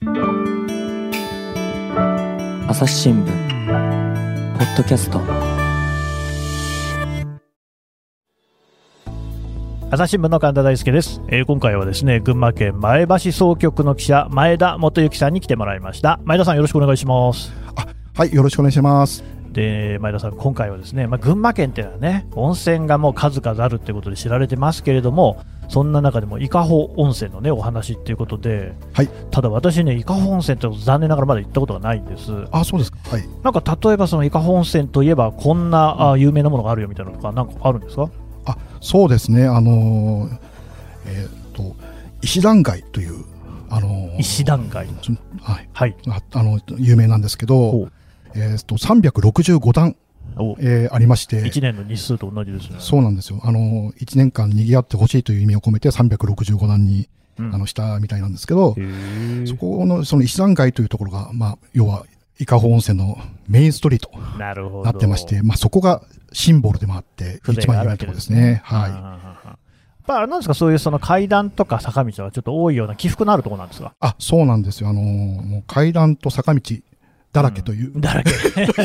朝日新聞ポッドキャスト。朝日新聞の神田大輔です、えー今回はですね群馬県前橋総局の記者前田元幸さんに来てもらいました。前田さんよろしくお願いします。はい、よろしくお願いします。で前田さん今回はですね、まあ、群馬県っていうのはね温泉がもう数々あるってことで知られてますけれどもそんな中でも伊香保温泉のねお話っていうことで、はいただ私ね伊香保温泉って残念ながらまだ行ったことがないんですあ、そうですか。はい。なんか例えばその伊香保温泉といえばこんな、あ有名なものがあるよみたいなのとかなんかあるんですか？あ、そうですね。あのーえーっと、石段街という、あのー石段街そはい。はいああの、有名なんですけほど、えーっと、365段、おえーありまして、1年の日数と同じですね。そうなんですよ。あのー、1年間賑わってほしいという意味を込めて365段に、うん。あの、したみたいなんですけど、そこの、その石段街というところが、まあ、要は、伊香保温泉のメインストリート。なってまして、まあ、そこがシンボルでもあって、一番有名なところですすね。ははいい。やっぱあれなんですか、そういうその階段とか坂道はちょっと多いような起伏のあるところなんですか？あ、そうなんですよ。あのーもう階段と坂道だらけという、だらけ。と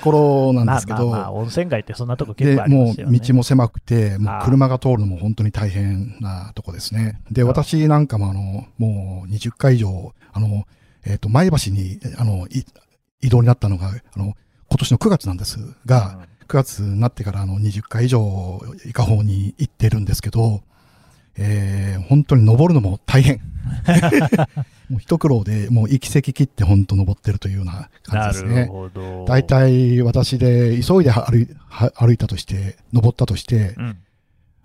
ころなんですけど、まあまあまあ、温泉街ってそんなとこ結で、構ありもうますよね。道も狭くて、もう車が通るのも本当に大変なとこですね。で、あ私なんかもあの、もう20回以上、あの、えっ、と、前橋に、あの、い移動になったのが、あの、今年の9月なんですが、9月になってからあの20回以上伊香保に行ってるんですけど、えー、本当に登るのも大変。もう一苦労で、もう行き先切って本当登ってるというような感じですね。なるほど。大体私で急いで歩いは歩いたとして、登ったとして、うん、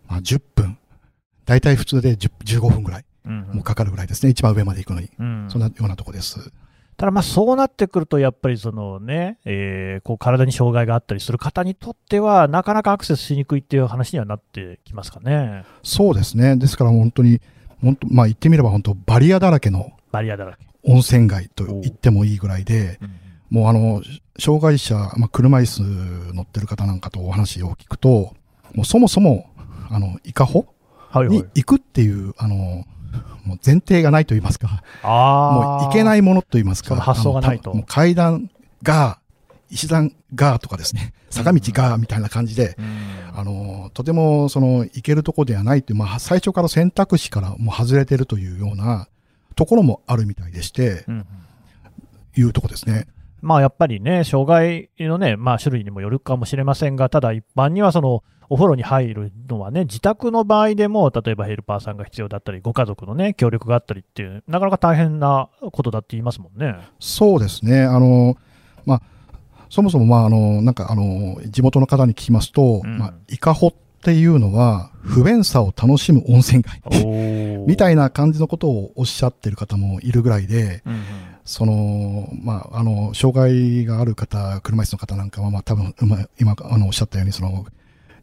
まあ、10分。大体普通で10 15分ぐらい、うんもうかかるぐらいですね。一番上まで行くのに。うんそんなようなとこです。ただまあそうなってくると、やっぱりそのね、えーこう体に障害があったりする方にとっては、なかなかアクセスしにくいっていう話にはなってきますかね。そうですね。ですから本当に、本当まあ言ってみれば本当バリアだらけのバリアだらけ。温泉街と言ってもいいぐらいで、うんもうあの、障害者、まあ、車椅子乗ってる方なんかとお話を聞くと、もうそもそも、あの、伊香保に。行くっていう、あの、もう前提がないと言いますか、あもう行けないいものと言いますか、発想がないと。もう階段が、石段がとかですね、坂道がみたいな感じで、あの、とてもその行けるとこではないっていう、まあ最初から選択肢からもう外れてるというようなところもあるみたいでして、うんうんいうとこですね。まあやっぱりね、障害のね、まあ種類にもよるかもしれませんが、ただ一般にはその、お風呂に入るのはね、自宅の場合でも、例えばヘルパーさんが必要だったり、ご家族のね、協力があったりっていう、なかなか大変なことだって言いますもんね。そうですね。あの、まあ、そもそも、まあ、あの、なんか、あの、地元の方に聞きますと、うんまあ、伊香保っていうのは、不便さを楽しむ温泉街。みたいいな感じのことをおっしゃってる方もいるぐらいで、うんうん。その、まあ、あの、障害がある方、車椅子の方なんかは、まあ、多分、まあ今、あの、おっしゃったように、その、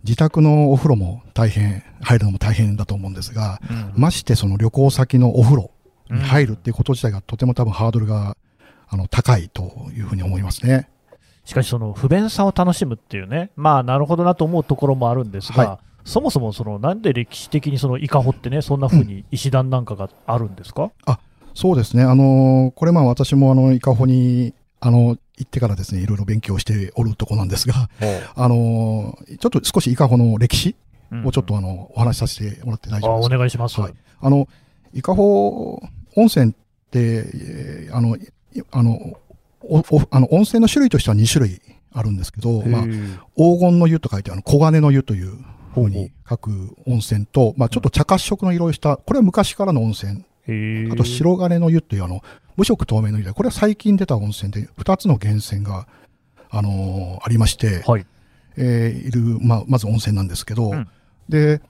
自宅のお風呂も大変、入るのも大変だと思うんですが、うん。ましてその旅行先のお風呂に入るっていうこと自体がとても多分ハードルが、あの、高いというふうに思いますね。しかし、その不便さを楽しむっていうね、まあ、なるほどなと思うところもあるんですが、はそもそもそのなんで歴史的にその伊香保ってね、そんな風に石段なんかがあるんですか、そうですね。あの、これまあ私もあの、伊香保に、あの、行ってからですね、いろいろ勉強しておるとこなんですが、あの、ちょっと少し伊香保の歴史をちょっとあの、お話しさせてもらって大あお丈夫ですか？願いします。はい。あの、伊香保温泉って、えーあの、いあの、おおあの温泉の種類としては2種類あるんですけど、まあ、黄金の湯と書いて、あの、黄金の湯というふうほうほうに書く温泉と、まあ、ちょっと茶褐色の色をした、これは昔からの温泉。あと、白金の湯という、あの、無色透明の湯で、これは最近出た温泉で、2つの源泉が、あのーありまして、はい。えーいる、まあ、まず温泉なんですけど、うんで、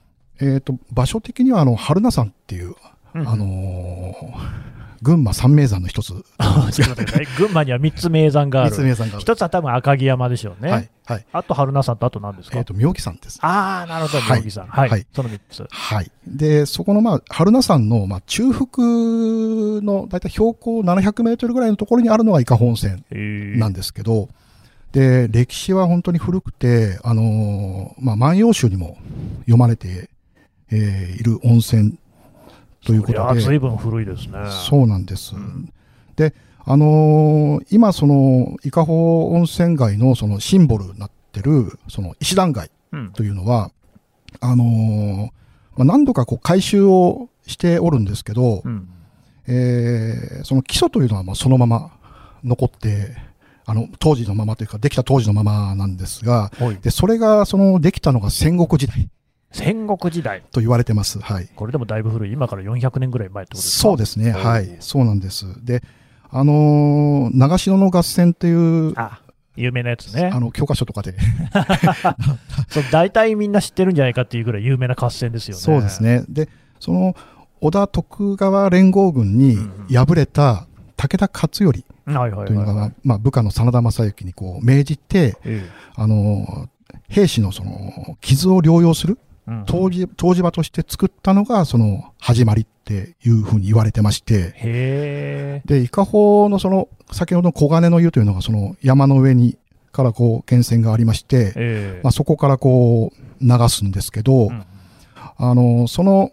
えっ、と、場所的には、あの、春名山っていう、うんあのー群馬三名山の一つ。群馬には3つ名山があ三つる。名山がある。一つは多分赤城山でしょうね。はい。はい。あと春名山とあと何ですか、えっ、と、妙義山です。ああ、なるほど、はい妙義山。はい。はいその3つ。はい。で、そこの、まあ、春名山の、まあ、中腹の、だいたい標高700メートルぐらいのところにあるのが伊香保温泉なんですけど、で、歴史は本当に古くて、あのーまあ、万葉集にも読まれて、えーいる温泉ということで。ずいぶん古いですね。そうなんです。うんで、あのー今、その、伊香保温泉街のそのシンボルになってる、その石段街うん。というのは、あのーまあ、何度かこう改修をしておるんですけど、うん。えーその基礎というのはまあそのまま残って、あの、当時のままというか、できた当時のままなんですが、はい。で、それが、その、できたのが戦国時代戦国時代。と言われてます。はい。これでもだいぶ古い。今から400年ぐらい前ってことですか？そうですね。はい。そうなんです。で、あのー長篠の合戦っていう、あ、有名なやつねあ。の、教科書とかで、そう大体みんな知ってるんじゃないかっていうぐらい有名な合戦ですよね。そうです。ね。で、その、織田徳川連合軍にうん敗れた武田勝頼というのが。まあ、部下の真田正幸にこう命じて、えあの、兵士のその、傷を療養する湯治湯治場として作ったのが、その、始まりっていうふうに言われてまして。で、伊香保のその、先ほどの黄金の湯というのが、その山の上に、からこう、源泉がありまして、ええまあ、そこからこう、流すんですけど、うんあの、その、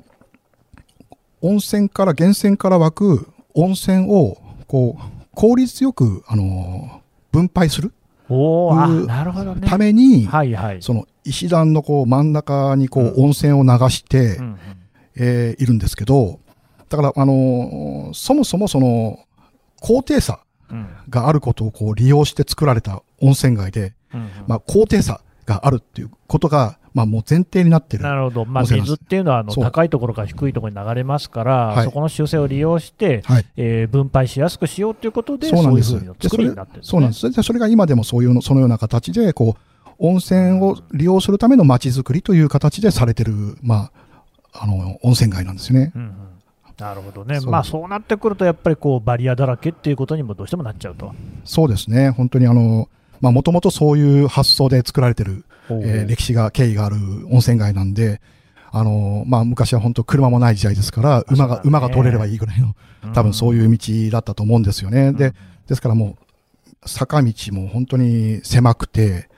温泉から、源泉から湧く温泉を、こう、効率よく、あの、分配するおなるほどね。ために、はいはい。その石段のこう真ん中にこう温泉を流して、うんうんえーいるんですけど、だから、あのーそもそもその、高低差うんがあることをこう利用して作られた温泉街で、うんうんまあ、高低差があるっていうことが、まあ、もう前提になってる。なるほど、まあ、水っていうのはあの高いところから低いところに流れますから、はいそこの修正を利用して、はい。えー分配しやすくしようということで、そうなんです。そういう作りになってるんです、ね。そうなんです。でそれが今でもそういうの、そのような形で、こう、温泉を利用するための街づくりという形でされてる、まあ、あの、温泉街なんですよね。うんうんなるほどね、そうまあそうなってくると、やっぱりこうバリアだらけっていうことにもどうしてもなっちゃうと。そうですね。本当にあの、まあ、もともとそういう発想で作られてる、えー歴史が、経緯がある温泉街なんで、あの、まあ、昔は本当車もない時代ですから、馬が、馬が通れればいいぐらいの、多分そうういう道だったと思うんですよね。ん、で、ですからもう、坂道も本当に狭くて、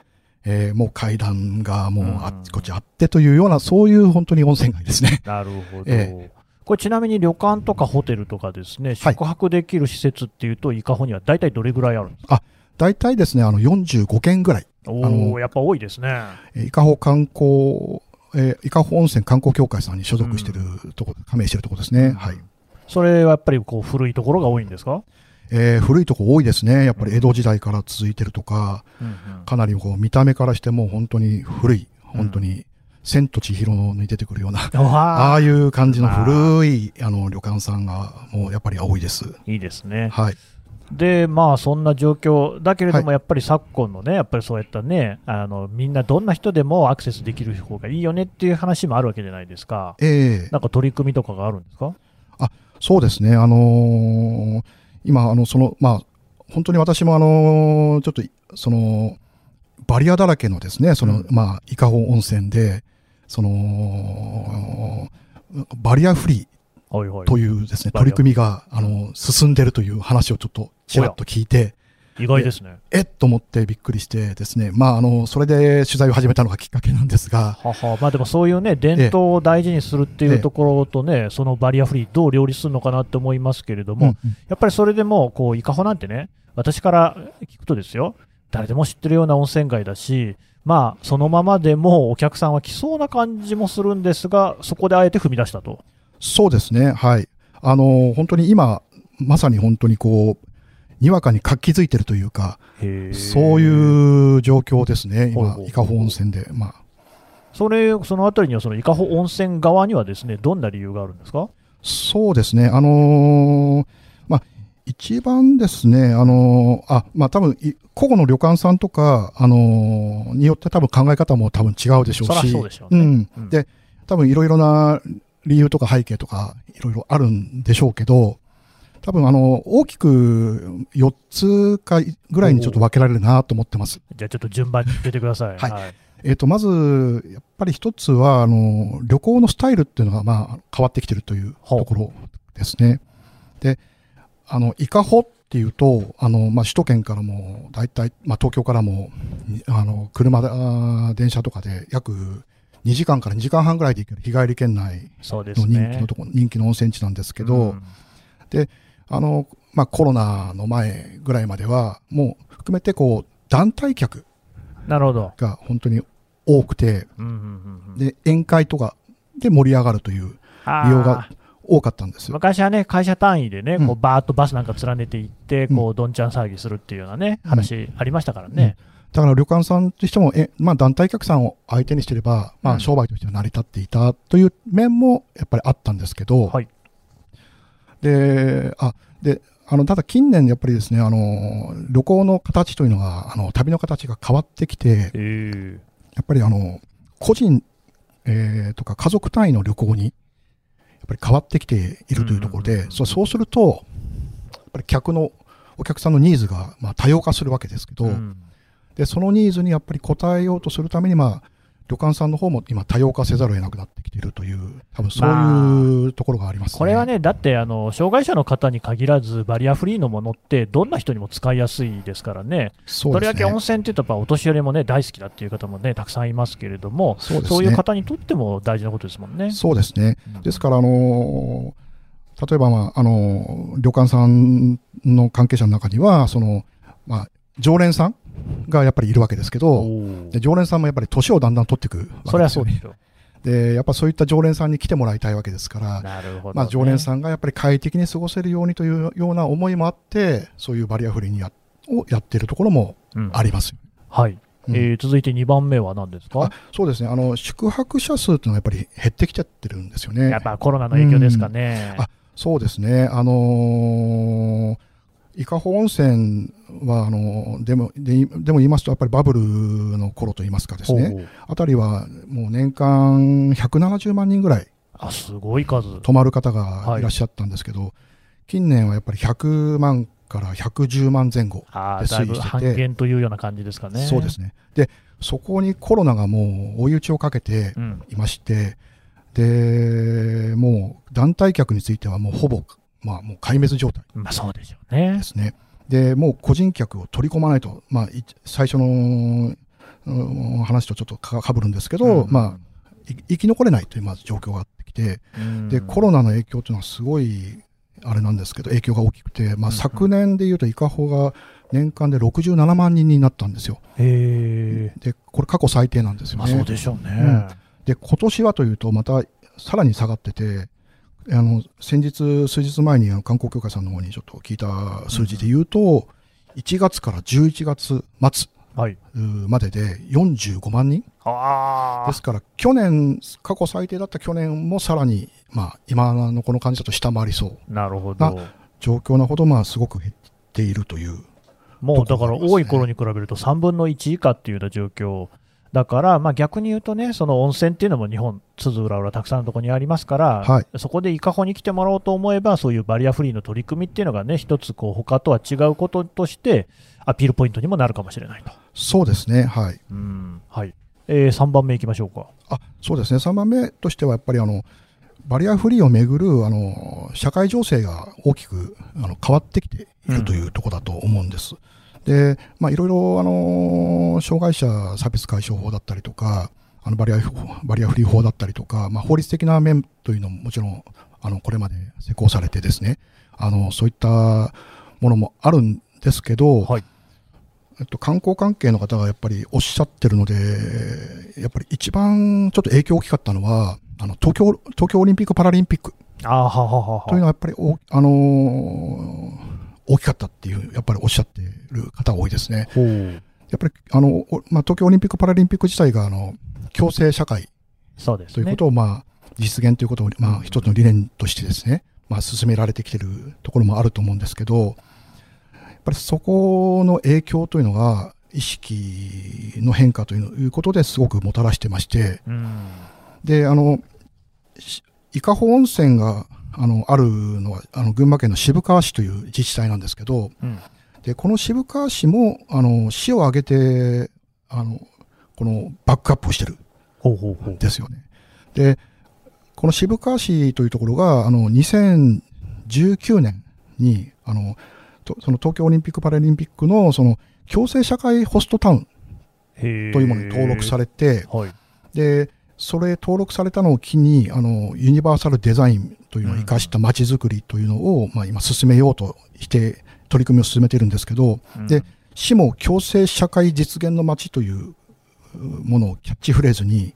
えーもう階段がもうあっちこっちあってというような、そういう本当に温泉街ですね。なるほど、えこれちなみに旅館とかホテルとかですね、はい宿泊できる施設っていうと、伊香保には大体どれぐらいあるんですか？大体ですね、あの、45軒ぐらい、おお、やっぱ多いですね。えー伊香保観光、えー伊香保温泉観光協会さんに所属してるとこ、加盟してるとこですね。はい。それはやっぱりこう古いところが多いんですか、えー古いとこ多いですね。やっぱり江戸時代から続いてるとか、うんうんかなりこう見た目からしても本当に古い、本当に、千と千尋に出てくるような、あああいう感じの古いあの旅館さんがもうやっぱり多いです。いいですね。はい。で、まあそんな状況だけれども、はやっぱり昨今のね、やっぱりそういったね、あのみんなどんな人でもアクセスできる方がいいよねっていう話もあるわけじゃないですか。ええなんか取り組みとかがあるんですか？そうですね。あのー今、あの、その、まあ、本当に私もあのーちょっと、その、バリアだらけのですね、その、うん。まあ、伊香保温泉で、その、バリアフリーというですね、取り組みが、あの、進んでるという話をちょっとちらっと聞いて、意外ですね。えっと思ってびっくりしてですね、まあ、あの、それで取材を始めたのがきっかけなんですが、はは。まあ、でもそういうね、伝統を大事にするっていうところとね、そのバリアフリー、どう両立するのかなって思いますけれども、うんやっぱりそれでも、こう、伊香保なんてね、私から聞くとですよ、誰でも知ってるような温泉街だし、まあ、そのままでもお客さんは来そうな感じもするんですが、そこであえて踏み出したと。そうですね、はい。あの、本当に今、まさに本当にこう、にわかに活気づいてるというか、そうう。いう状況ですね、今伊香保温泉で。まあ、それ、そのあたりには、その伊香保温泉側にはですね、どんな理由があるんですか？そうですね、あのーまあ、一番ですね、あのーあ、まあ多分、い個々の旅館さんとか、あのーによって多分考え方も多分違うでしょうし、うでしょうね。ん。うん。で、多分いろいろな理由とか背景とか、いろいろあるんでしょうけど、多分あの、大きく4つかぐらいにちょっと分けられるなと思ってます。じゃあちょっと順番に言ってください。はいえっ、と、まず、やっぱり一つは、あの、旅行のスタイルっていうのが、まあ、変わってきてるというところですね。で、あの、伊香保っていうと、あの、まあ、首都圏からも、大体、まあ、東京からも、にあの、車で、あー電車とかで約2時間から2時間半ぐらいで行ける日帰り圏内そうですの人気ねの。とこ、人気の温泉地なんですけど、うんあの、まあ、コロナの前ぐらいまでは、もう含めてこう、団体客なるほど。が本当に多くて、うんうんうんうん。で、宴会とかで盛り上がるという利用が多かったんですよ。昔はね、会社単位でね、うん。こうバーッとバスなんか連ねていって、こうどんちゃん騒ぎするっていうようなね、話ありましたからね。だから旅館さんとしても、え、まあ団体客さんを相手にしてれば、まうん。あ商売としては成り立っていたという面もやっぱりあったんですけど、はいで、あ、で、あの、ただ近年やっぱりですね、あの、旅行の形というのが、あの、旅の形が変わってきて、え。ーやっぱりあの、個人、えーとか家族単位の旅行に、やっぱり変わってきているというところでうんそうすると、やっぱり客の、お客さんのニーズが、まあ、多様化するわけですけど、うん。で、そのニーズにやっぱり応えようとするために、まあ、旅館さんの方も今多様化せざるを得なくなってきているという、多分そういうところがありますね。これはね、だってあの障害者の方に限らず、バリアフリーのものって、どんな人にも使いやすいですからね、そうですね。とりわけ温泉っていうと、やっぱお年寄りもね、大好きだっていう方もね、たくさんいますけれども、そうねそういう方にとっても大事なことですもんね。そうですね。うんですから、あの例えば、まあ、あの旅館さんの関係者の中には、その、まあ、常連さんがやっぱりいるわけですけおど、ーで常連さんもやっぱり年をだんだん取っていくわけですよ、ね。それはそうでしょで、やっぱそういった常連さんに来てもらいたいわけですから、ね。まあ、常連さんがやっぱり快適に過ごせるようにというような思いもあって、そういうバリアフリーにやをやっているところもうんありますよ。はい、うんえー続いて2番目は何ですか？あそうですねあの、宿泊者数というのはやっぱり減ってきちゃってるんですよね。やっぱコロナの影響ですかね。うんあそうですね、あのー伊香保温泉はあのでもででも言いますと、やっぱりバブルの頃といいますかですね、あたりはもう年間170万人ぐらいあすごい数。泊まる方がいらっしゃったんですけど、近年はやっぱり100万から110万前後、あで推移してて減というような感じですかね。そうですね。で、そこにコロナがもう追い打ちをかけてうん、いまして、で、もう団体客についてはもうほぼ、まあもう壊滅状態まあそうでしょうねで。すね。で、もう個人客を取り込まないと、まあい最初のうん話とちょっとかかぶるんですけど、うんまあ、い生き残れないというまず状況があってきて、うんで、コロナの影響というのはすごい、あれなんですけど、影響が大きくて、まあ、うん昨年でいうと、伊香保が年間で67万人になったんですよ。へえ、で、これ過去最低なんですよまあね。そうでしょうね。うんで、今年はというと、またさらに下がってて、あの、先日、数日前に観光協会さんの方にちょっと聞いた数字で言うと、1月から11月末までで45万人あですから、去年、過去最低だった去年もさらに、まあ、今のこの感じだと下回りそう。あ、なるほなど。状況なほど、まあ、すごく減っているという。もうだから多い頃に比べると3分の1以下っていうような状況。だから、まあ、逆に言うとね、その温泉っていうのも日本、津々浦々たくさんのところにありますから、はいそこで伊香保に来てもらおうと思えば、そういうバリアフリーの取り組みっていうのがね、一つこう他とは違うこととして、アピールポイントにもなるかもしれないと。そうですね。はい。うんはいえー、3番目いきましょうか。あ、そうですね。3番目としては、やっぱりあの、バリアフリーをめぐる、あの、社会情勢が大きく、あの、変わってきているというところだと思うんです。で、まあ、いろいろ、あの、障害者差別解消法だったりとか、あのバリアフ、バリアフリー法だったりとか、まあ、法律的な面というのももちろん、あの、これまで施行されてですね、あの、そういったものもあるんですけど、はい。えっと、観光関係の方がやっぱりおっしゃってるので、やっぱり一番ちょっと影響大きかったのは、あの東京東京オリンピック・パラリンピックあーははははというのはやっぱりお、あのー大きかったっていう、やっぱりおっしゃってる方が多いですね。やっぱりあの、おまあ、東京オリンピック・パラリンピック自体があの共生社会そうですねということ。を、まあ、実現ということを、まあ、一つの理念としてですね、まあ、進められてきてるところもあると思うんですけど、やっぱりそこの影響というのが、意識の変化ということですごくもたらしてまして、うんで、あの、し伊香保温泉があのあるのはあの群馬県の渋川市という自治体なんですけど、うんでこの渋川市もあの市を挙げてあのこのバックアップをしてるほうほうほう。ですよね。で、この渋川市というところが、あの、2019年に、あの、とその東京オリンピック・パラリンピックの、その、共生社会ホストタウンというものに登録されて、はい。で、それ登録されたのを機に、あの、ユニバーサルデザインというのを生かした街づくりというのを、まあ今進めようとして、取り組みを進めているんですけど、うん。で、市も共生社会実現の街というものをキャッチフレーズに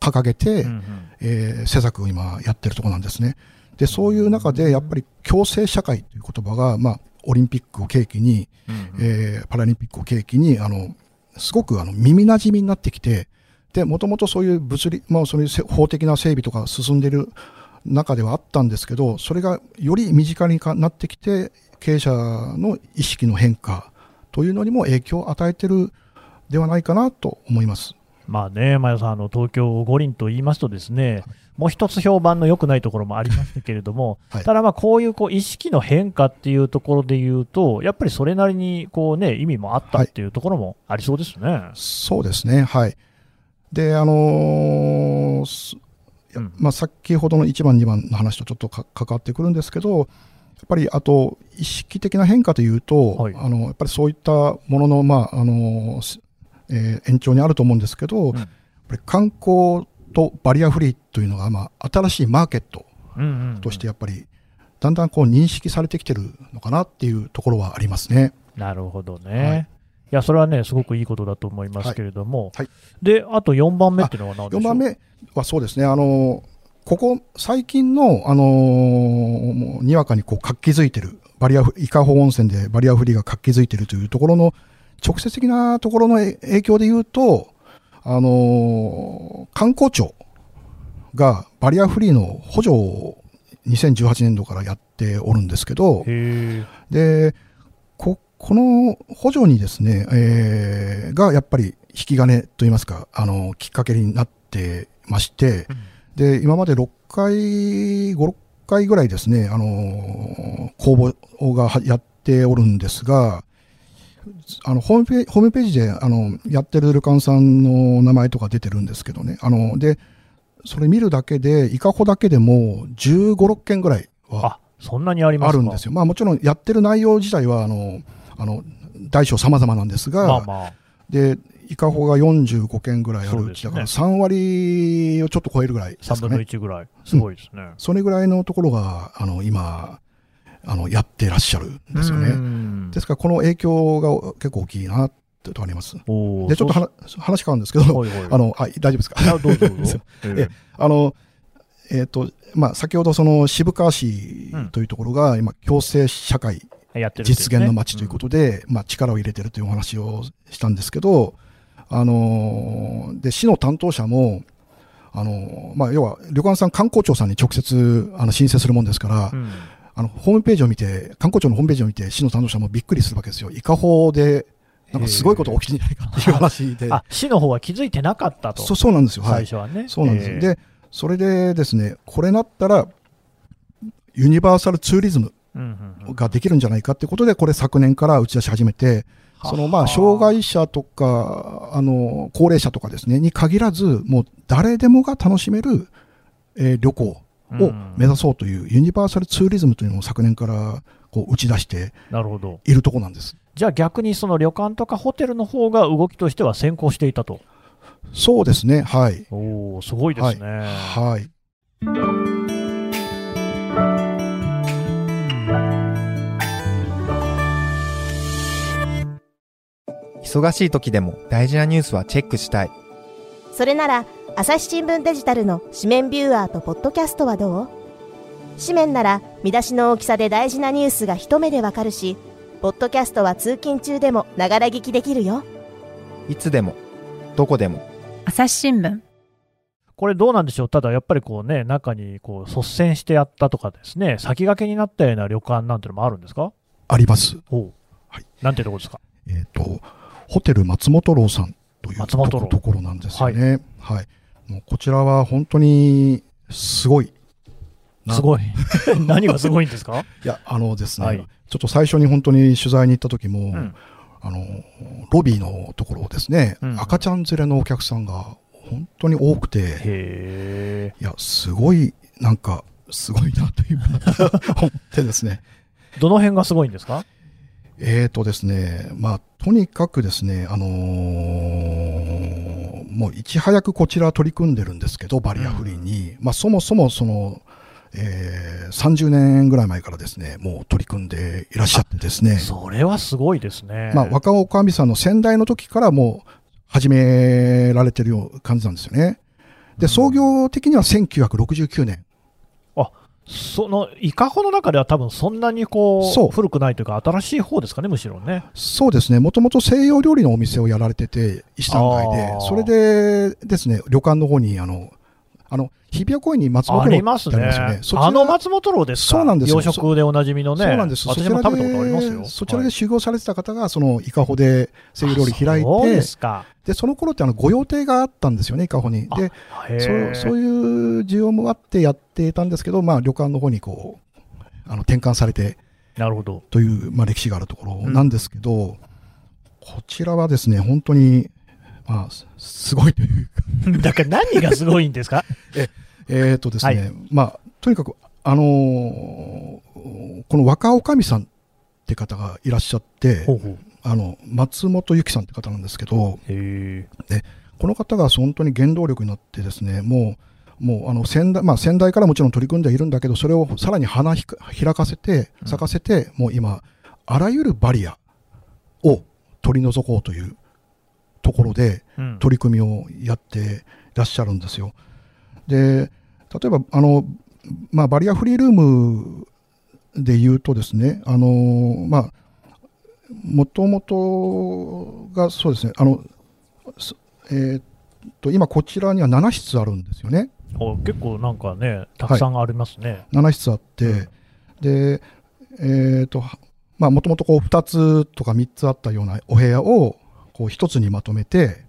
掲げて、うんうん。えー施策を今やってるところなんですね。で、そういう中でやっぱり共生社会という言葉が、まあ、オリンピックを契機に、うんうん。えーパラリンピックを契機に、あの、すごくあの耳馴染みになってきて、で、もともとそういう物理、まあそういうせ法的な整備とか進んでいる中ではあったんですけど、それがより身近にかなってきて、経営者の意識の変化というのにも影響を与えているではないかなと思います。まあね、前田さん、あの東京五輪と言いますと、ですね、もう一つ評判の良くないところもありましたけれども、はいただ、まあこういうこう意識の変化っていうところで言うと、やっぱりそれなりにこう、ね、意味もあったっていうところもありそうですね。そうですね、はい。で、あのーすうん。まあ、先ほどの1番、2番の話とちょっとか関わってくるんですけど、やっぱりあと、意識的な変化というと、はい。あのやっぱりそういったものの、まああのすえー延長にあると思うんですけど、ん。やっぱり観光とバリアフリーというのが、まあ、新しいマーケットとしてやっぱり、だんだんこう認識されてきてるのかなっていうところはありますね。なるほどね。はいい、や、それはね、すごくいいことだと思いますけれども、はい。はい。で、あと4番目っていうのは何でしょう？4番目はそうですね、あのここ、最近の、あのもうにわかにこう活気づいてる、バリアフ伊香保温泉でバリアフリーが活気づいてるというところの、直接的なところのえ影響で言うと、あの観光庁がバリアフリーの補助を2018年度からやっておるんですけど、へで、こ、この補助にですね、えーがやっぱり引き金といいますか、あの、きっかけになってまして、で、今まで6回、5、6回ぐらいですね、あの、公募がはやっておるんですが、あの、ホームページ、ホームページで、あの、やってる旅館さんの名前とか出てるんですけどね、あの、で、それ見るだけで、伊香保だけでも15、6件ぐらいはあ、そんなにありますか？あるんですよ。まあもちろんやってる内容自体は、あの、あの、大小様々なんですが、まあまあ、で、伊香保が45件ぐらいあるうちだから、3割をちょっと超えるぐらいです3分のかね。1ぐらい。すごいですね。それぐらいのところが、あの、今、あの、やってらっしゃるんですようね。んですから、この影響が結構大きいなってとこあります。で、ちょっと話話変わるんですけど、ほいほい あの、はい、大丈夫ですか？どうぞどうぞ。えあの、えっ、と、まあ、先ほどその渋川市というところが、今、共生社会えやってるね。実現の街ということで、まあ、力を入れてるというお話をしたんですけど、あのーで市の担当者も、あのーまあ、要は旅館さん、観光庁さんに直接あの申請するもんですから、うん。あのホームページを見て、観光庁のホームページを見て、市の担当者もびっくりするわけですよ、伊香保でなんかすごいこと起きてんじゃないかっていう話で、あ、市の方は気づいてなかったと。そそうなんですよ、はい、最初はね。そうなんですよ、えー。でそれでですね、これなったら、ユニバーサルツーリズムうんうんうんができるんじゃないかってことで、これ昨年から打ち出し始めて、そのまあ、障害者とか、あの、高齢者とかですね、に限らず、もう誰でもが楽しめる、えー旅行を目指そうというユニバーサルツーリズムというのを昨年からこう打ち出して。いるところなんです。じゃあ逆にその旅館とかホテルの方が動きとしては先行していたと。そうですね、はい。おお、すごいですね。はい。忙しい時でも大事なニュースはチェックしたい。それなら朝日新聞デジタルの紙面ビューアーとポッドキャストはどう？紙面なら見出しの大きさで大事なニュースが一目でわかるしポッドキャストは通勤中でもながら聞きできるよ。いつでも、どこでも。朝日新聞。これどうなんでしょう、ただやっぱりこうね、中にこう率先してやったとかですね、先駆けになったような旅館なんてのもあるんですか？あります。おう。はい。なんてとこですか？えっ、と、ホテル松本楼さんというところなんですよね。はい。もうこちらは本当にすごい。なすごい。何がすごいんですか？いや、あのですね、はいちょっと最初に本当に取材に行った時も、んあの、ロビーのところをですね、うん赤ちゃん連れのお客さんが本当に多くて。いや、すごい、なんか、すごいなというか思ってですね。どの辺がすごいんですか？えーとですね、まあ、とにかくですね、あのーもういち早くこちら取り組んでるんですけど、バリアフリーに。まあ、そもそもその、えー、30年ぐらい前からですね、もう取り組んでいらっしゃってですね。それはすごいですね。まあ、若尾神さんの先代の時からもう始められてるような感じなんですよね。で、創業的には1969年。その伊香保の中では多分そんなにこうそう古くないというか、新しい方ですかね、むしろね。そうですね。もともと西洋料理のお店をやられてて、石山街でそれでですね、旅館の方に、あの、あの、日比谷公園に松本あ楼りますね。ってありますよね。そちらあの松本楼ですか？そうなんですよ洋食でおなじみのね。そうなんです。私も食べたことありますよ。そちらではい修行されてた方が、その伊香保で西洋料理開いてあそうで、すか。で、その頃ってあの、御用邸があったんですよね、伊香保に。で、へそうーそういう需要もあってやっていたんですけど、まあ、旅館の方にこう、あの、転換されてなるほど。という、まあ、歴史があるところなんですけど、こちらはですね、本当に、まあ、すすごいという だから何がすごいんですか？えーとですね、はいまあ、とにかく、あのーこの若おかみさんって方がいらっしゃって、ほうほう。あの、松本由紀さんって方なんですけど、へえ。この方が本当に原動力になってですね、もう、もうあの先代、まあ、先代からもちろん取り組んではいるんだけど、それをさらに花ひか開かせて、うん咲かせて、もう今、あらゆるバリアを取り除こうというところで、うん取り組みをやっていらっしゃるんですよ。で、例えば、あの、まあ、バリアフリールームで言うとですね、あの、まあ、もともとがそうですね、あの、すえーっと、今こちらには7室あるんですよね。お結構なんかね、たくさんありますね。7室あって、で、えーっと、まあ、もともとこう2つとか3つあったようなお部屋を、こう1つにまとめて、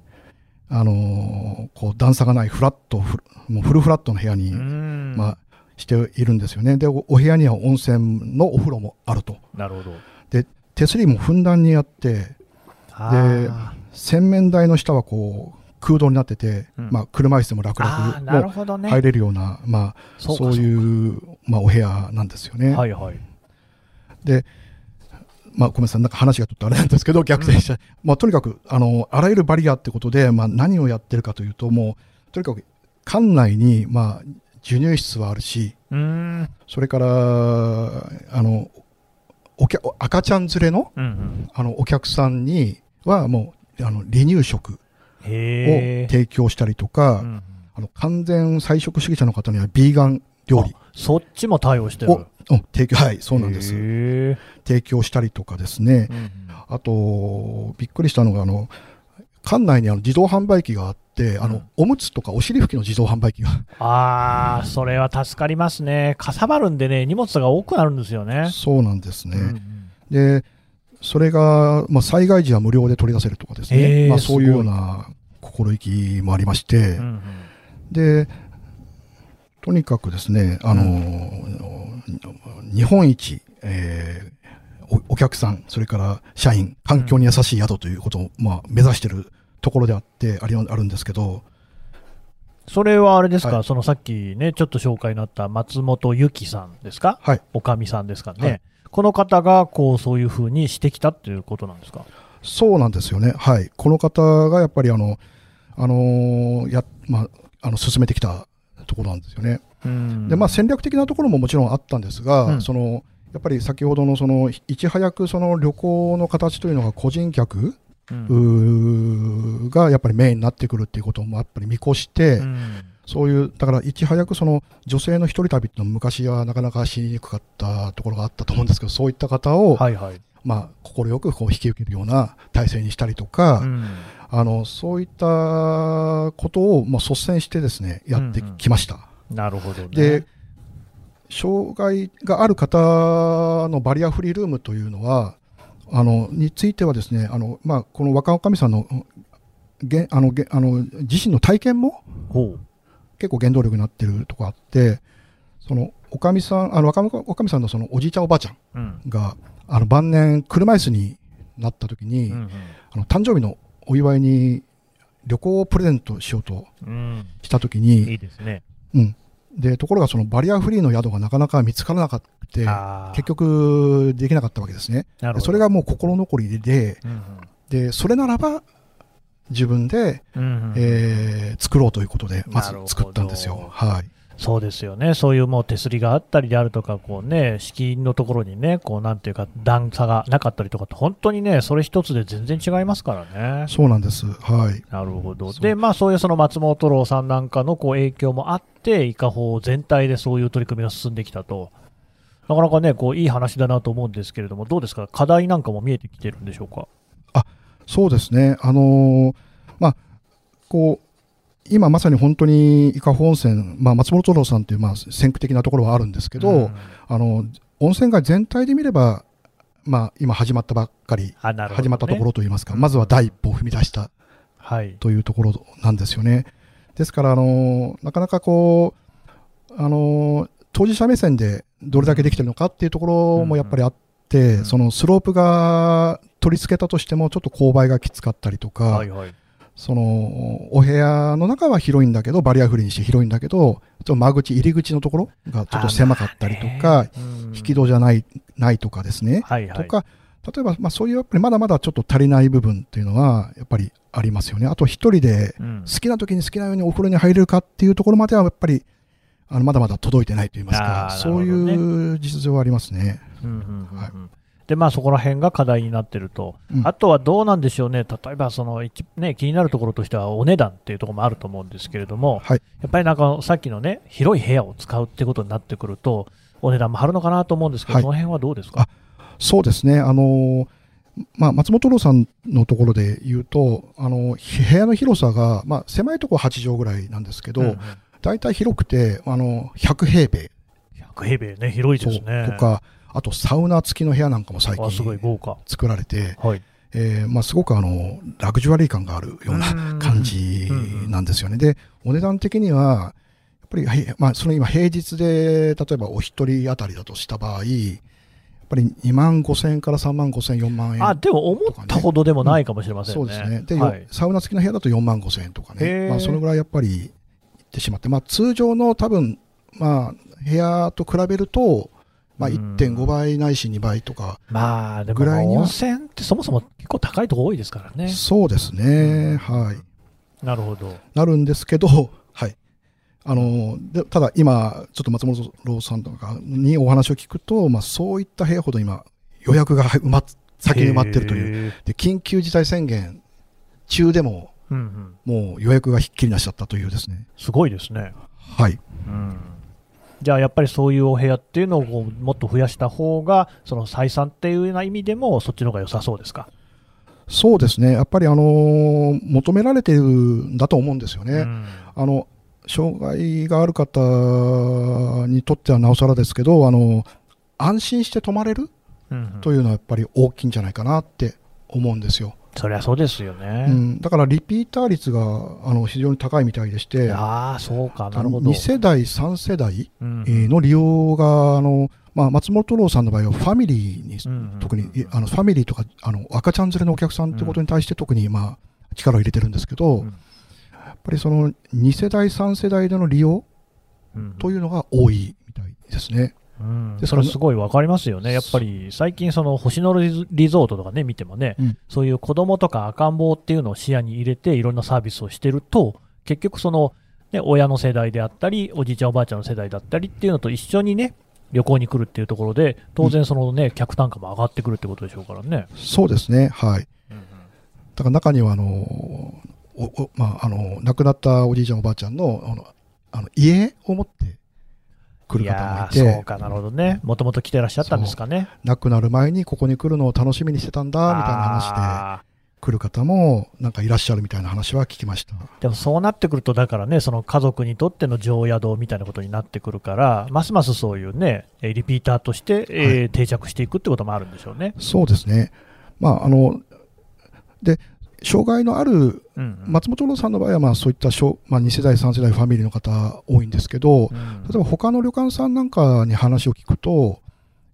あのーこう段差がないフラット、フルもうフルフラットの部屋に、うん。まあ、しているんですよね。で、おお部屋には温泉のお風呂もあると。なるほど。手すりもふんだんにあって、あ洗面台の下はこう空洞になってて、うんまあ、車椅子でも楽々ね。も入れるような、まあ、そそういうまあ、お部屋なんですよね。はいはい。まあ、ごめんなさい、なんか話がちょっとあれなんですけど、逆転しちゃう、まあ、とにかくあのあらゆるバリアってことで、まあ、何をやってるかというと、もうとにかく館内に、まあ、授乳室はあるし、うーん。それからあのお客赤ちゃん連れのうんうん。あのお客さんにはもうあの離乳食を。提供したりとか、うんうんあの完全菜食主義者の方にはビーガン料理そっちも対応してる。提供はいそうなんです。提供したりとかですね。うんうん。あとびっくりしたのがあの館内にあの自動販売機があってあの、うんおむつとかお尻拭きの自動販売機が。ああ、それは助かりますね。かさばるんでね、荷物が多くなるんですよね。そうなんですね、うんうん。でそれが、まあ、災害時は無料で取り出せるとかですへね、ーまあ、そういうような心意気もありまして、うんうん。で、とにかくですね、あの、日本一、えーおお客さん、それから社員、環境に優しい宿ということを、まあ、目指しているところであってありあるんですけど、それはあれですか、はい。そのさっきね、ちょっと紹介になった松本由紀さんですか、はい、おかみさんですかね、はい。この方がこうそういうふうにしてきたっていうことなんですか？そうなんですよね。はい。この方がやっぱりあの、あのーや、まあ、あの、進めてきたところなんですよね。うん。で、まあ、戦略的なところももちろんあったんですが、うん。その、やっぱり先ほどのその、いち早くその旅行の形というのが個人客、うん。がやっぱりメインになってくるっていうこともやっぱり見越して、うん。そういう、だからいち早くその女性の一人旅っていうのも昔はなかなかしにくかったところがあったと思うんですけど、そういった方を、はいはい。まあ、快くこう引き受けるような体制にしたりとか、うんあの、そういったことをもう率先してですね、やってきました。なるほどね。で、障害がある方のバリアフリールームというのは、あの、についてはですね、あの、まあ、この若女将さんの、げあの、げあの、自身の体験も結構原動力になってるとこあって、その、おかみさん、あの、若女将さんのそのおじいちゃんおばあちゃんうんが、あの、晩年車椅子になった時に、うんあの、誕生日のお祝いに旅行をプレゼントしようとうんした時いに、いですね。うん。で、ところがそのバリアフリーの宿がなかなか見つからなかった。あー結局できなかったわけですね。なるほどでそれがもう心残りで、うんうんで、それならば、自分で、うんうんえー作ろうということで、まず作ったんですよ。はい。そうですよね、そういうもう手すりがあったりであるとか、こうね、敷居のところにね、こうなんていうか、段差がなかったりとかって、本当にね、それ一つで全然違いますからね。そうなんです。はい。なるほど。で、まあそういうその松本郎さんなんかのこう影響もあって、伊香保全体でそういう取り組みが進んできたと。なかなかね、こういい話だなと思うんですけれども、どうですか、課題なんかも見えてきてるんでしょうか？そうですね。あのーまあ、こう、今まさに本当に伊香保温泉、まあ、松本郎さんという、まあ、先駆的なところはあるんですけど、うんあの、温泉街全体で見れば、まあ、今始まったばっかり、ね始まったところといいますか、まずは第一歩を踏み出したはい。というところなんですよね。ですから、あのなかなかこう、あの当事者目線でどれだけできてるのかっていうところもやっぱりあって、うんそのスロープが取り付けたとしても、ちょっと勾配がきつかったりとか、はいはい。そのお部屋の中は広いんだけど、バリアフリーにして広いんだけど、ちょっと間口、入り口のところがちょっと狭かったりとか、うん。引き戸じゃないないとかですね、はいはい。とか、例えば、まあ、そういうやっぱりまだまだちょっと足りない部分っていうのは、やっぱりありますよね。あと、一人でうん。好きな時に好きなようにお風呂に入れるかっていうところまでは、やっぱり、あのまだまだ届いてないと言いますか、そういう実情はありますね。うんうんうんうん。はいで、まあそこら辺が課題になってると。うんあとはどうなんでしょうね。例えばその一、ね、気になるところとしてはお値段っていうところもあると思うんですけれども、はいやっぱりなんかさっきのね、広い部屋を使うってことになってくると、お値段も張るのかなと思うんですけど、はいその辺はどうですか？そうですね。あのーまあ、松本郎さんのところで言うと、あのひ部屋の広さが、まあ、狭いところ8畳ぐらいなんですけど、うんうん大体広くて、あの100平米100平米ね、広いですね。とか、あとサウナ付きの部屋なんかも最あすごい近豪華。作られて、はい。えーまあ、すごくあのラグジュアリー感があるような感じなんですよね。で、お値段的には、やっぱり、はいまあ、その今平日で、例えばお一人当たりだとした場合、やっぱり2万5千円から3万5千円、4万円。あ、でも思ったほどでもないかもしれませんね。そうですね。で、はい、サウナ付きの部屋だと4万5千円とかね。まあ、そのぐらいやっぱり行ってしまって、まあ、通常の多分、まあ、部屋と比べると、まあ、うん1.5倍ないし2倍とか、まあ、いには温泉ってそもそも結構高いとこ多いですからね。そうですね。はい。なるほど。なるんですけど、はい。あの、でただ今、ちょっと松本郎さんとかにお話を聞くと、まあ、そういった部屋ほど今、予約が埋まっ先に埋まってるという。う。で、緊急事態宣言中でも、うんうん。もう予約がひっきりなしちゃったというですね。すごいですね。はい。うん。じゃあやっぱりそういうお部屋っていうのをもっと増やした方が、その採算っていうような意味でも、そっちの方が良さそうですか？そうですね。やっぱりあの求められてるんだと思うんですよね。うんあの、障害がある方にとってはなおさらですけど、あの、安心して泊まれるというのはやっぱり大きいんじゃないかなって思うんですよ。そりゃそうですよね。うん、だからリピーター率があの非常に高いみたいでして、ああ、そうか、なるほど。2世代、3世代の利用が、あのまあ、松本郎さんの場合はファミリーに、うんうん特にいあのファミリーとかあの赤ちゃん連れのお客さんということに対して特に、まあ、力を入れてるんですけど、うんやっぱりその2世代、3世代での利用うんというのが多いみたいですね。うん、でそれすごいわかりますよね、やっぱり最近、その星野リゾートとかね、見てもね、うん。そういう子供とか赤ん坊っていうのを視野に入れて、いろんなサービスをしてると、結局、その、ね、親の世代であったり、おじいちゃん、おばあちゃんの世代だったりっていうのと一緒にね、旅行に来るっていうところで、当然、そのね、客単価も上がってくるってことでしょうからね。そうですね、はい。だから中にはあのおおまあ、あの亡くなったおじいちゃん、おばあちゃんのあのあの家を持って来るい方もやいて、ーそうか、なるほどね、もともと来てらっしゃったんですかね。亡くなる前にここに来るのを楽しみにしてたんだみたいな話であ来る方もなんかいらっしゃるみたいな話は聞きました。ーでもそうなってくると、だからね、その家族にとっての常宿みたいなことになってくるから、ますますそういうね、えーリピーターとして、えーは定着していくってこともあるんでしょうね。そうですね。まああので障害のあるうんうん。松本郎さんの場合はまあそういった小、まあ、2世代、3世代ファミリーの方多いんですけど、うん。例えば他の旅館さんなんかに話を聞くと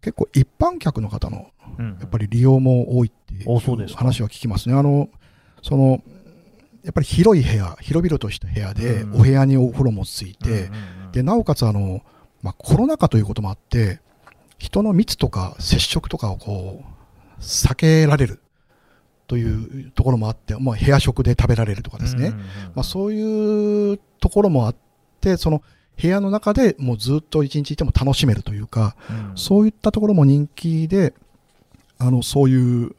結構一般客の方のうんやっぱり利用も多いっていう話は聞きますね。あのそのやっぱり広い部屋、広々とした部屋で、うん。お部屋にお風呂もついて、うんうんうん。でなおかつあの、まあ、コロナ禍ということもあって、人の密とか接触とかをこう避けられるというところもあって、まあ、部屋食で食べられるとかですね、まあ、そういうところもあって、その部屋の中でもうずっと一日いても楽しめるというか、うん。そういったところも人気で、あの、そういう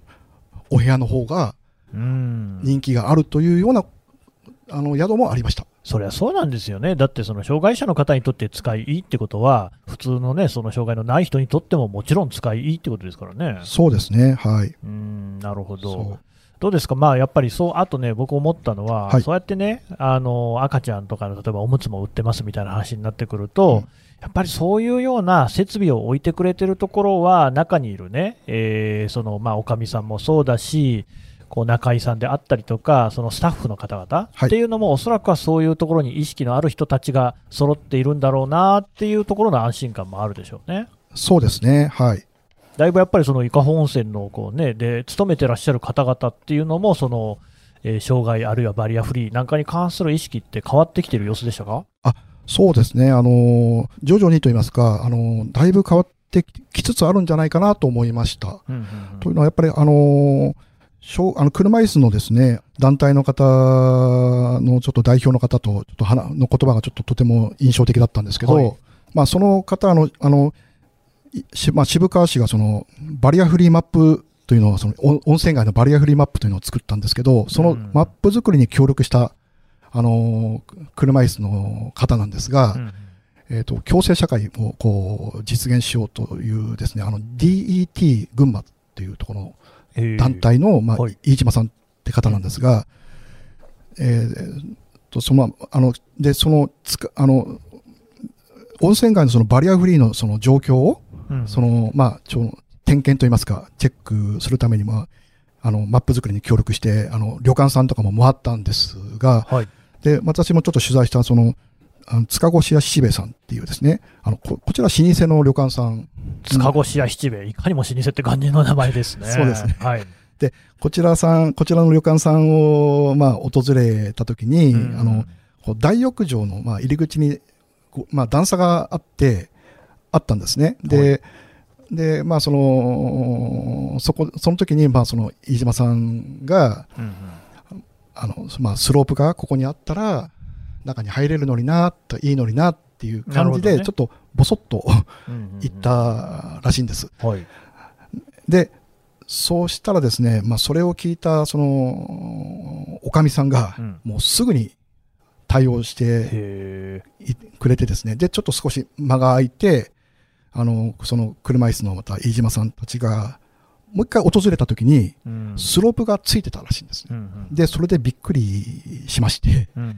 お部屋の方がうん。人気があるというような、あの、宿もありました。そりゃそうなんですよね、だってその障害者の方にとって使いいいってことは、普通のね、その障害のない人にとってももちろん使いいいってことですからね。そうですね、はい。うんなるほど。そ。どうですか、まあ、やっぱりそう、あとね、僕思ったのは、はい。そうやってね、あの赤ちゃんとかの例えばおむつも売ってますみたいな話になってくると、うん。やっぱりそういうような設備を置いてくれてるところは、中にいるね、えーそのまあ、おかみさんもそうだし、こう中居さんであったりとか、そのスタッフの方々はいっていうのも、おそらくはそういうところに意識のある人たちが揃っているんだろうなっていうところの安心感もあるでしょうね。そうですね、はい。だいぶやっぱりその伊香保温泉のこう、ね、で勤めてらっしゃる方々っていうのもその、えー障害あるいはバリアフリーなんかに関する意識って変わってきてる様子でしたか？そうですね、あの、徐々にと言いますか、あの、だいぶ変わってきつつあるんじゃないかなと思いました。うんうんうんというのはやっぱりあのあの車椅子のですね団体の方のちょっと代表の方とちょっと話の言葉がちょっととても印象的だったんですけど、はい。まあその方のあのまあ、渋川市がそのバリアフリーマップというのをその温温泉街のバリアフリーマップというのを作ったんですけど、そのうん。マップ作りに協力したあの車椅子の方なんですが、うんえー、と共生社会をこう実現しようというですねあの DET 群馬っていうところ団体の、まあはい。飯島さんって方なんですが、えーとそのあのでそのつかあの温泉街のそのバリアフリーのその状況を、うん。そのまあちょ点検といいますかチェックするためにまああのマップ作りに協力してあの旅館さんとかも回ったんですが、はい。で私もちょっと取材したそのあの塚越屋七兵衛さんっていうですね。あのここちら老舗の旅館さん。塚越屋七兵衛。いかにも老舗って感じの名前ですね。そうですね。はい。こちらさん、こちらの旅館さんを、まあ、訪れたときに、うん。あの、大浴場の、まあ、入り口に、まあ、段差があって、あったんですね。で、で、まあ、その、そこ、その時に、まあ、その、飯島さんが、うん。あの、まあ、スロープがここにあったら、中に入れるのにな、といいのにな、っていう感じで、ね。ちょっと、ぼそっと言ったらしいんです。はい。で、そうしたらですね、まあ、それを聞いた、その、おかみさんがう、ん。もうすぐに対応してくれてですね、で、ちょっと少し間が空いて、あの、その車椅子のまた飯島さんたちが、もう一回訪れた時に、スロープがついてたらしいんですね。うんうん。で、それでびっくりしまして、うん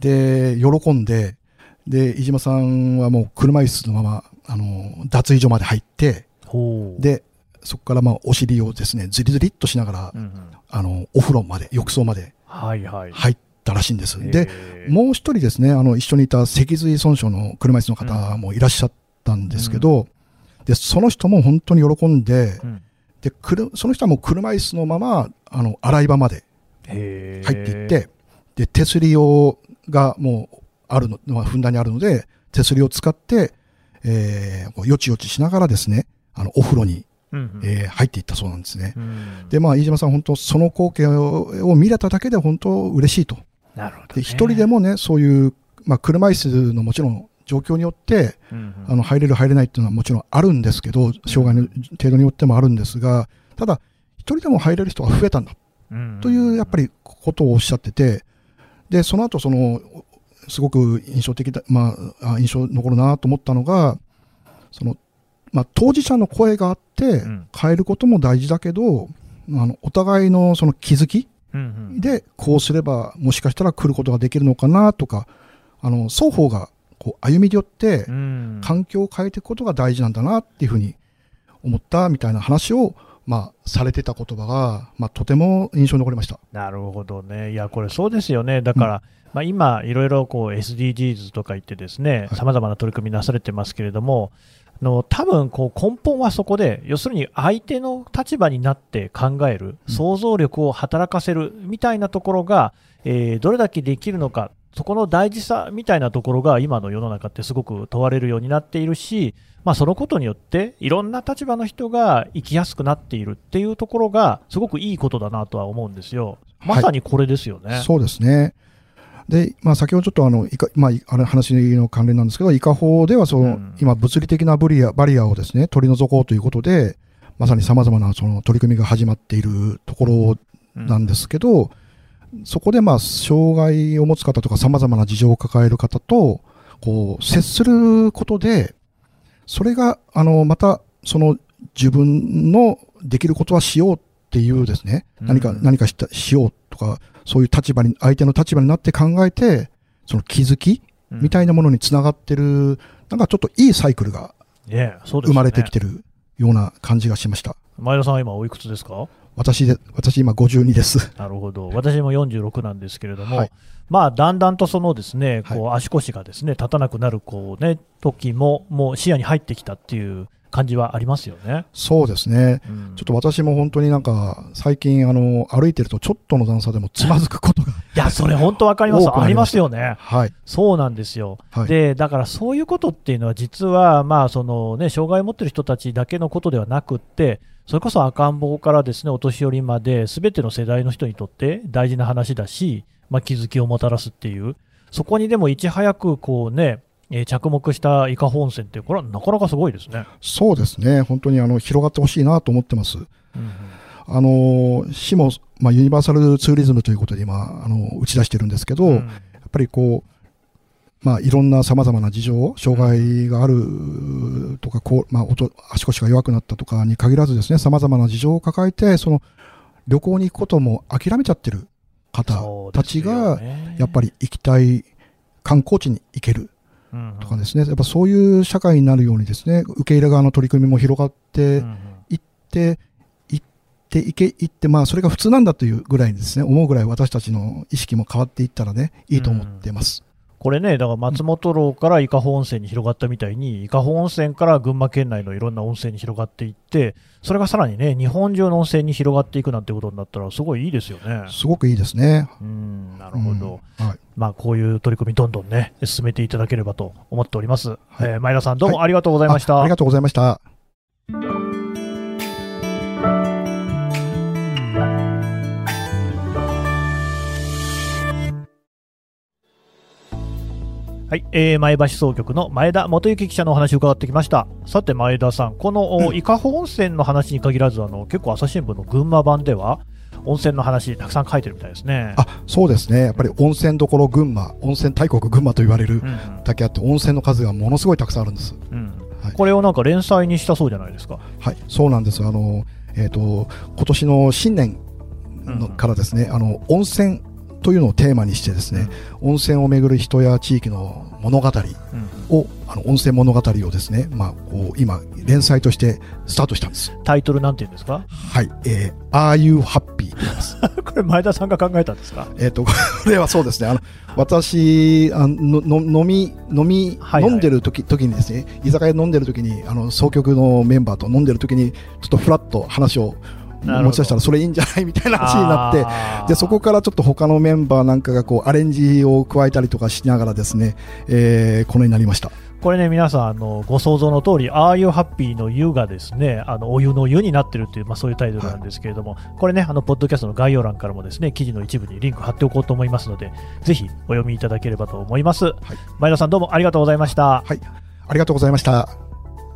で、喜んで、で、飯島さんはもう車椅子のまま、あの、脱衣所まで入って、で、そこからまあお尻をですね、ずりずりっとしながらう、んうん。あの、お風呂まで、浴槽まではいはい。入ったらしいんです。で、へー。もう一人ですね、あの、一緒にいた脊髄損傷の車椅子の方もいらっしゃったんですけど、で、その人も本当に喜んで、うん。で、くるその人はもう車椅子のまま、あの、洗い場まで入っていって、で、手すり用がもうあるの、まあ、ふんだんにあるので、手すりを使って、えー、よちよちしながらですね、あの、お風呂に、うんうん。えー入っていったそうなんですね。うん。で、まあ、飯島さん、本当、その光景をを見れただけで本当嬉しいと。なるほどね。で、一人でもね、そういう、まあ、車椅子のもちろん状況によって、うんうん。あの、入れる、入れないっていうのはもちろんあるんですけど、障害の程度によってもあるんですが、ただ、一人でも入れる人が増えたんだ。うん。という、やっぱり、ことをおっしゃってて、で、その後、その、すごく印象的だ、まあ、あ印象に残るなと思ったのが、その、まあ、当事者の声があってうん、変えることも大事だけど、あの、お互いのその気づきうんうん。で、こうすれば、もしかしたら来ることができるのかなとか、あの、双方が、こう、歩み寄ってう、ん。環境を変えていくことが大事なんだなっていうふうに思ったみたいな話を、まあ、されてた言葉が、まあ、とても印象に残りました。なるほどね、いや、これそうですよね、だから、まあ、今、いろいろこう SDGs とか言って、ですねはい。さまざまな取り組みなされてますけれども、あの多分こう根本はそこで、要するに相手の立場になって考える、うん。想像力を働かせるみたいなところが、えーどれだけできるのかそこの大事さみたいなところが今の世の中ってすごく問われるようになっているし、まあ、そのことによっていろんな立場の人が生きやすくなっているっていうところがすごくいいことだなとは思うんですよ。まさにこれですよね。そうですね。で、まあ、先ほどちょっとあの、いかまあ、あれ話の関連なんですけど、イカ法ではその、うん今、物理的なバリアバリアをですね、取り除こうということで、まさに様々なその取り組みが始まっているところなんですけど、そこでまあ、障害を持つ方とか様々な事情を抱える方と、こう、接することで、それが、あの、また、その自分のできることはしようっていうですね、うん。何か、何かしたしようとか、そういう立場に、相手の立場になって考えて、その気づきみたいいなものにつながってる、なんかちょっといいサイクルが生まれてきてるような感じがしました。前田さんは今おいくつですか？私で、私今52です。なるほど。私も46なんですけれども、はいまあ、だんだんとそのですね、はいこう足腰がですね、立たなくなる、こうね、時も、もう視野に入ってきたっていう感じはありますよね。そうですね。うんちょっと私も本当になんか、最近あの、歩いてるとちょっとの段差でもつまずくことが、いや、それ本当わかります。ありますよね。はい。そうなんですよ。はい。で、だからそういうことっていうのは、実は、まあ、そのね、障害を持ってる人たちだけのことではなくって、それこそ赤ん坊からですね、お年寄りまで、すべての世代の人にとって大事な話だし、まあ、気づきをもたらすっていう、そこにでもいち早く、こうね、えー着目した伊香保温泉って、これはなかなかすごいですね。そうですね。本当にあの、広がってほしいなと思ってます。うんあの、市も、まあ、ユニバーサルツーリズムということで今、あの、打ち出してるんですけど、うんやっぱりこう、まあ、いろんな様々な事情、障害があるとか、こう、まあ、音足腰が弱くなったとかに限らずですね、様々な事情を抱えて、その、旅行に行くことも諦めちゃってる方たちが、やっぱり、り行きたい観光地に行けるうんとかですね、やっぱそういう社会になるようにですね、受け入れ側の取り組みも広がってうん行って、行って、行け、行って、まあ、それが普通なんだというぐらいにですね、思うぐらい私たちの意識も変わっていったらね、いいと思ってます。これね、だから松本楼から伊香保温泉に広がったみたいに、伊香保温泉から群馬県内のいろんな温泉に広がっていって、それがさらにね、日本中の温泉に広がっていくなんてことになったら、すごいいいですよね。すごくいいですね。うん、なるほど。うんはい。まあ、こういう取り組み、どんどんね、進めていただければと思っております。はいえー前田さん、どうもありがとうございました。あありがとうございました。はい、えー前橋総局の前田元幸記者のお話を伺ってきました。さて、前田さん、この、お伊香保温泉の話に限らず、あの結構、朝日新聞の群馬版では、温泉の話、たくさん書いてるみたいですね。あ、そうですね。やっぱり温泉どころ群馬、温泉大国群馬と言われるうんだけあって、温泉の数がものすごいたくさんあるんです。うんはいこれをなんか連載にしたそうじゃないですか。はい、そうなんです。あの、えっ、と、今年の新年のうんからですね、あの、温泉というのをテーマにしてですね、温泉をめぐる人や地域の物語うん。を、あの、温泉物語をですね、まあ、こう、今、連載としてスタートしたんです。タイトルなんて言うんですか？はい、えー、Are You Happy? これ、前田さんが考えたんですか？えっと、これはそうですね、あの、私、あの、の飲み、飲み、はいはい。飲んでる時、時にですね、居酒屋で飲んでる時に、あの、総局のメンバーと飲んでる時に、ちょっとフラッと話を持ち出したら、それいいんじゃない？みたいな話になって、で、そこからちょっと他のメンバーなんかがこう、アレンジを加えたりとかしながらですね、えー、このようになりました。これね、皆さん、あのご想像の通り、ああいうハッピーの湯がですね、あのお湯の湯になってるっていう、まあ、そういうタイトルなんですけれども、これね、あのポッドキャストの概要欄からもですね、記事の一部にリンク貼っておこうと思いますので、ぜひお読みいただければと思います。前田さん、どうもありがとうございました。ありがとうございました。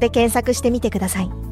で検索してみてください。